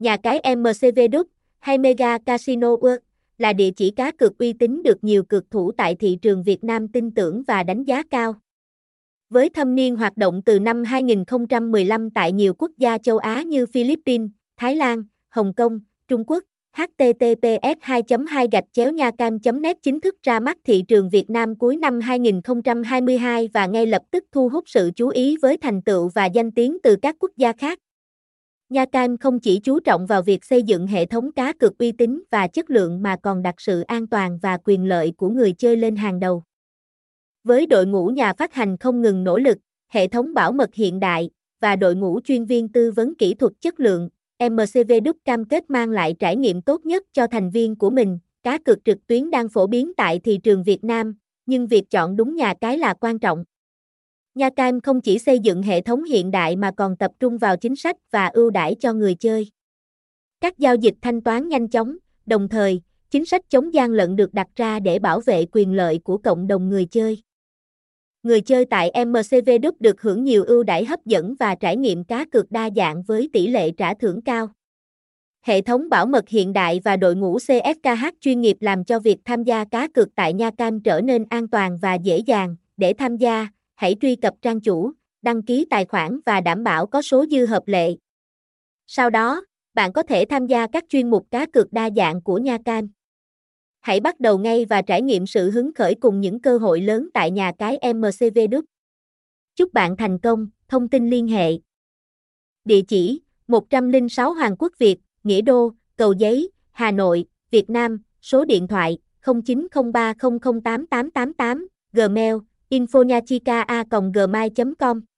Nhà cái MCV Đức hay Mega Casino World là địa chỉ cá cược uy tín được nhiều cược thủ tại thị trường Việt Nam tin tưởng và đánh giá cao. Với thâm niên hoạt động từ năm 2015 tại nhiều quốc gia châu Á như Philippines, Thái Lan, Hồng Kông, Trung Quốc, https 2 2 gạch chéo nha cam net chính thức ra mắt thị trường Việt Nam cuối năm 2022 và ngay lập tức thu hút sự chú ý với thành tựu và danh tiếng từ các quốc gia khác. Nha Cam không chỉ chú trọng vào việc xây dựng hệ thống cá cược uy tín và chất lượng mà còn đặt sự an toàn và quyền lợi của người chơi lên hàng đầu. Với đội ngũ nhà phát hành không ngừng nỗ lực, hệ thống bảo mật hiện đại và đội ngũ chuyên viên tư vấn kỹ thuật chất lượng, MCV Đức cam kết mang lại trải nghiệm tốt nhất cho thành viên của mình. Cá cược trực tuyến đang phổ biến tại thị trường Việt Nam, nhưng việc chọn đúng nhà cái là quan trọng. Nha Cam không chỉ xây dựng hệ thống hiện đại mà còn tập trung vào chính sách và ưu đãi cho người chơi. Các giao dịch thanh toán nhanh chóng, đồng thời, chính sách chống gian lận được đặt ra để bảo vệ quyền lợi của cộng đồng người chơi. Người chơi tại MCV Đức được hưởng nhiều ưu đãi hấp dẫn và trải nghiệm cá cược đa dạng với tỷ lệ trả thưởng cao. Hệ thống bảo mật hiện đại và đội ngũ CSKH chuyên nghiệp làm cho việc tham gia cá cược tại Nha Cam trở nên an toàn và dễ dàng. Để tham gia, hãy truy cập trang chủ, đăng ký tài khoản và đảm bảo có số dư hợp lệ. Sau đó, bạn có thể tham gia các chuyên mục cá cược đa dạng của Nha Cam. Hãy bắt đầu ngay và trải nghiệm sự hứng khởi cùng những cơ hội lớn tại nhà cái MCV Đức. Chúc bạn thành công, thông tin liên hệ. Địa chỉ 106 Hoàng Quốc Việt, Nghĩa Đô, Cầu Giấy, Hà Nội, Việt Nam, số điện thoại 0903008888, Gmail, infonyachika.gmail.com